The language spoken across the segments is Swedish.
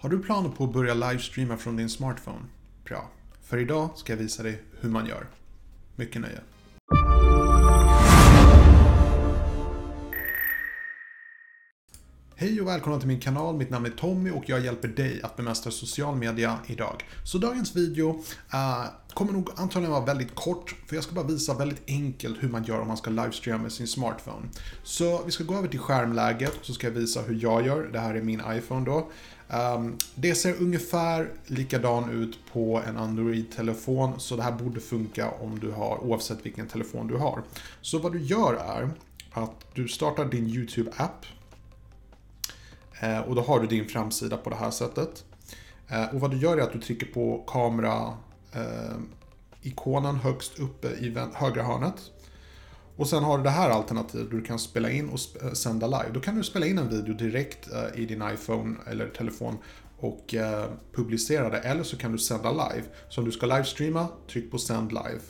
Har du planer på att börja livestreama från din smartphone? Bra, för idag ska jag visa dig hur man gör. Mycket nöje. Hej och välkomna till min kanal, mitt namn är Tommy och jag hjälper dig att bemästra social media idag. Så dagens video uh, kommer nog antagligen vara väldigt kort, för jag ska bara visa väldigt enkelt hur man gör om man ska livestreama med sin smartphone. Så vi ska gå över till skärmläget, så ska jag visa hur jag gör. Det här är min iPhone då. Um, det ser ungefär likadan ut på en Android-telefon, så det här borde funka om du har, oavsett vilken telefon du har. Så vad du gör är att du startar din YouTube-app Eh, och då har du din framsida på det här sättet. Eh, och vad du gör är att du trycker på kamera-ikonen eh, högst uppe i högra hörnet. Och sen har du det här alternativet du kan spela in och sända live. Då kan du spela in en video direkt i din iPhone eller telefon och publicera det. Eller så kan du sända live. Så om du ska livestreama, tryck på sänd live.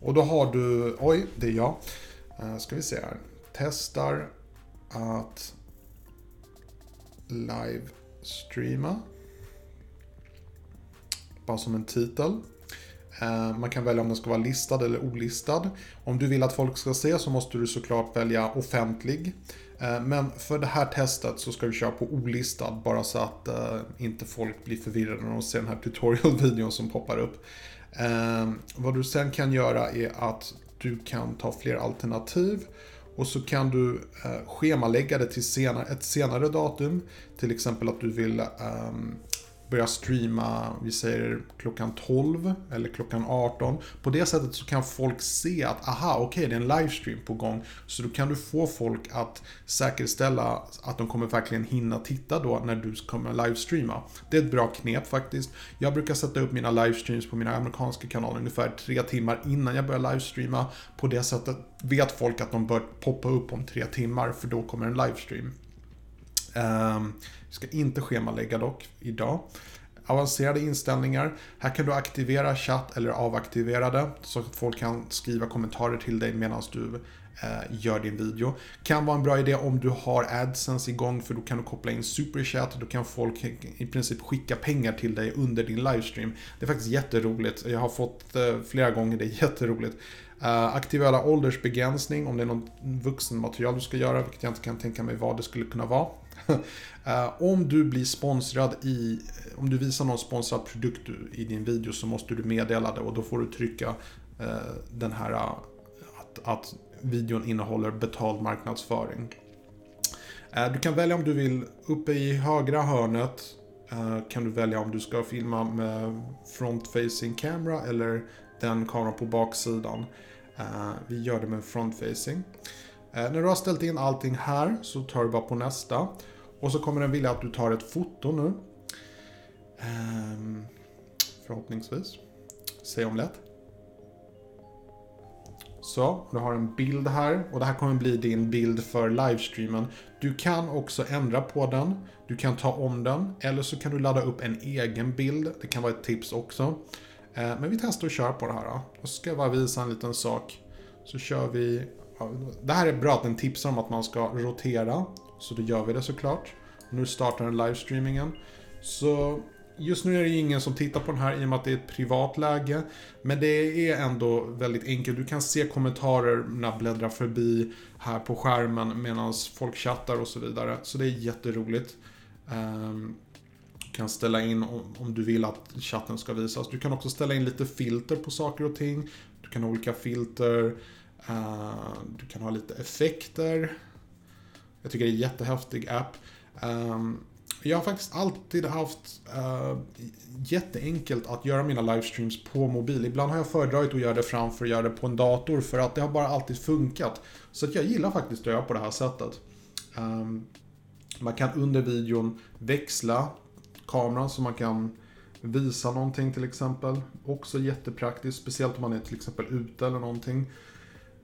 Och då har du, oj, det är jag. Ska vi se här. Testar att livestreama. Bara som en titel. Eh, man kan välja om den ska vara listad eller olistad. Om du vill att folk ska se så måste du såklart välja offentlig. Eh, men för det här testet så ska du köra på olistad bara så att eh, inte folk blir förvirrade när de ser den här tutorial-videon som poppar upp. Vad du sen kan göra är att du kan ta fler alternativ och så kan du eh, schemalägga det till senare, ett senare datum. Till exempel att du vill um, börja streama, vi säger klockan 12 eller klockan 18. På det sättet så kan folk se att aha, okej okay, det är en livestream på gång. Så då kan du få folk att säkerställa att de kommer verkligen hinna titta då när du kommer livestreama. Det är ett bra knep faktiskt. Jag brukar sätta upp mina livestreams på mina amerikanska kanaler ungefär tre timmar innan jag börjar livestreama. På det sättet vet folk att de bör poppa upp om tre timmar för då kommer en livestream. Vi ska inte schemalägga dock idag. Avancerade inställningar. Här kan du aktivera chatt eller avaktivera det så att folk kan skriva kommentarer till dig medan du Eh, gör din video. Kan vara en bra idé om du har AdSense igång för då kan du koppla in Superchat. Då kan folk i princip skicka pengar till dig under din livestream. Det är faktiskt jätteroligt. Jag har fått eh, flera gånger, det är jätteroligt. Eh, uh, aktivera åldersbegränsning om det är något vuxenmaterial du ska göra, vilket jag inte kan tänka mig vad det skulle kunna vara. uh, om du blir sponsrad i, om du visar någon sponsrad produkt i din video så måste du meddela det och då får du trycka uh, den här att, att videon innehåller betald marknadsföring. Eh, du kan välja om du vill, uppe i högra hörnet eh, kan du välja om du ska filma med front facing camera eller den kameran på baksidan. Eh, vi gör det med front facing. När du har ställt in allting här så tar du bara på nästa. Och så kommer den vilja att du tar ett foto nu. Ehm, förhoppningsvis. Se om lätt också. du har en bild här och det här kommer bli din bild för livestreamen. Du kan också ändra på den, du kan ta om den eller så kan du ladda upp en egen bild. Det kan vara ett tips också. Eh, men vi testar att köra på det här då. Och så ska jag bara visa en liten sak. Så kör vi... Det här är bra att den tipsar om att man ska rotera. Så då gör vi det såklart. Nu startar den livestreamingen. Så just nu är det ingen som tittar på den här i och med att det är ett privat läge. Men det är ändå väldigt enkelt. Du kan se kommentarerna bläddra förbi här på skärmen medan folk chattar och så vidare. Så det är jätteroligt. Ehm, du kan ställa in om, du vill att chatten ska visas. Du kan också ställa in lite filter på saker och ting. Du kan ha olika filter. Ehm, du kan ha lite effekter. Jag tycker det är en jättehäftig app. Um, jag har faktiskt alltid haft uh, jätteenkelt att göra mina livestreams på mobil. Ibland har jag föredragit att göra det framför att göra det på en dator för att det har bara alltid funkat. Så att jag gillar faktiskt att göra på det här sättet. Um, man kan under videon växla kameran så man kan visa någonting till exempel. Också jättepraktiskt, speciellt om man är till exempel ute eller någonting.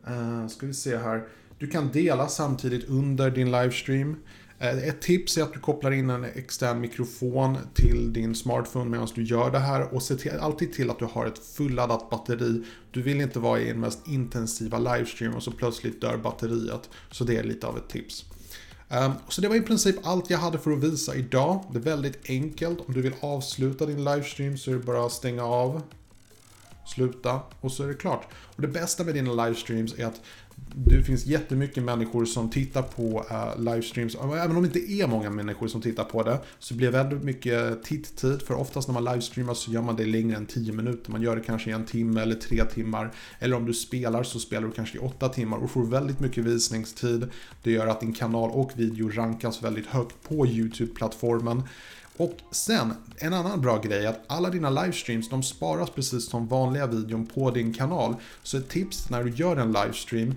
Uh, ska vi se här. Du kan dela samtidigt under din livestream. Eh, ett tips är att du kopplar in en extern mikrofon till din smartphone medan du gör det här och se till, alltid till att du har ett fulladdat batteri. Du vill inte vara i den mest intensiva livestream och så plötsligt dör batteriet. Så det är lite av ett tips. Ehm, så det var i princip allt jag hade för att visa idag. Det är väldigt enkelt. Om du vill avsluta din livestream så är det bara att stänga av, sluta och så är det klart. Och det bästa med dina livestreams är att det finns jättemycket människor som tittar på uh, livestreams. Även om det inte är många människor som tittar på det så blir det väldigt mycket titttid. För oftast när man livestreamar så gör man det längre än 10 minuter. Man gör det kanske i en timme eller tre timmar. Eller om du spelar så spelar du kanske i 8 timmar och får väldigt mycket visningstid. Det gör att din kanal och video rankas väldigt högt på YouTube-plattformen. Och sen, en annan bra grej är att alla dina livestreams, de sparas precis som vanliga videon på din kanal. Så ett tips när du gör en livestream,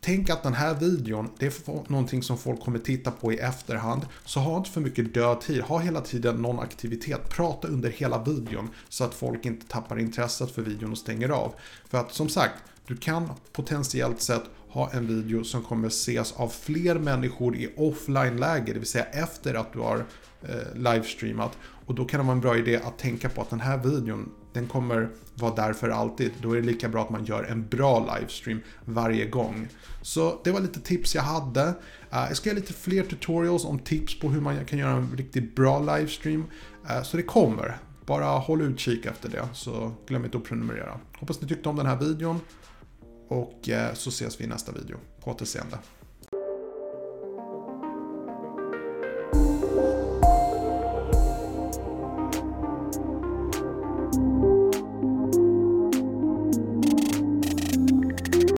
Tänk att den här videon, det är någonting som folk kommer titta på i efterhand. Så ha inte för mycket död tid, ha hela tiden någon aktivitet. Prata under hela videon så att folk inte tappar intresset för videon och stänger av. För att som sagt, du kan potentiellt sett ha en video som kommer ses av fler människor i offline-läge, det vill säga efter att du har eh, livestreamat. Och då kan det vara en bra idé att tänka på att den här videon, den kommer vara där för alltid. Då är det lika bra att man gör en bra livestream varje gång. Så det var lite tips jag hade. Uh, jag ska göra lite fler tutorials om tips på hur man kan göra en riktigt bra livestream. Uh, så det kommer. Bara håll utkik efter det, så glöm inte att prenumerera. Hoppas ni tyckte om den här videon. Och eh, så ses vi i nästa video. På återseende.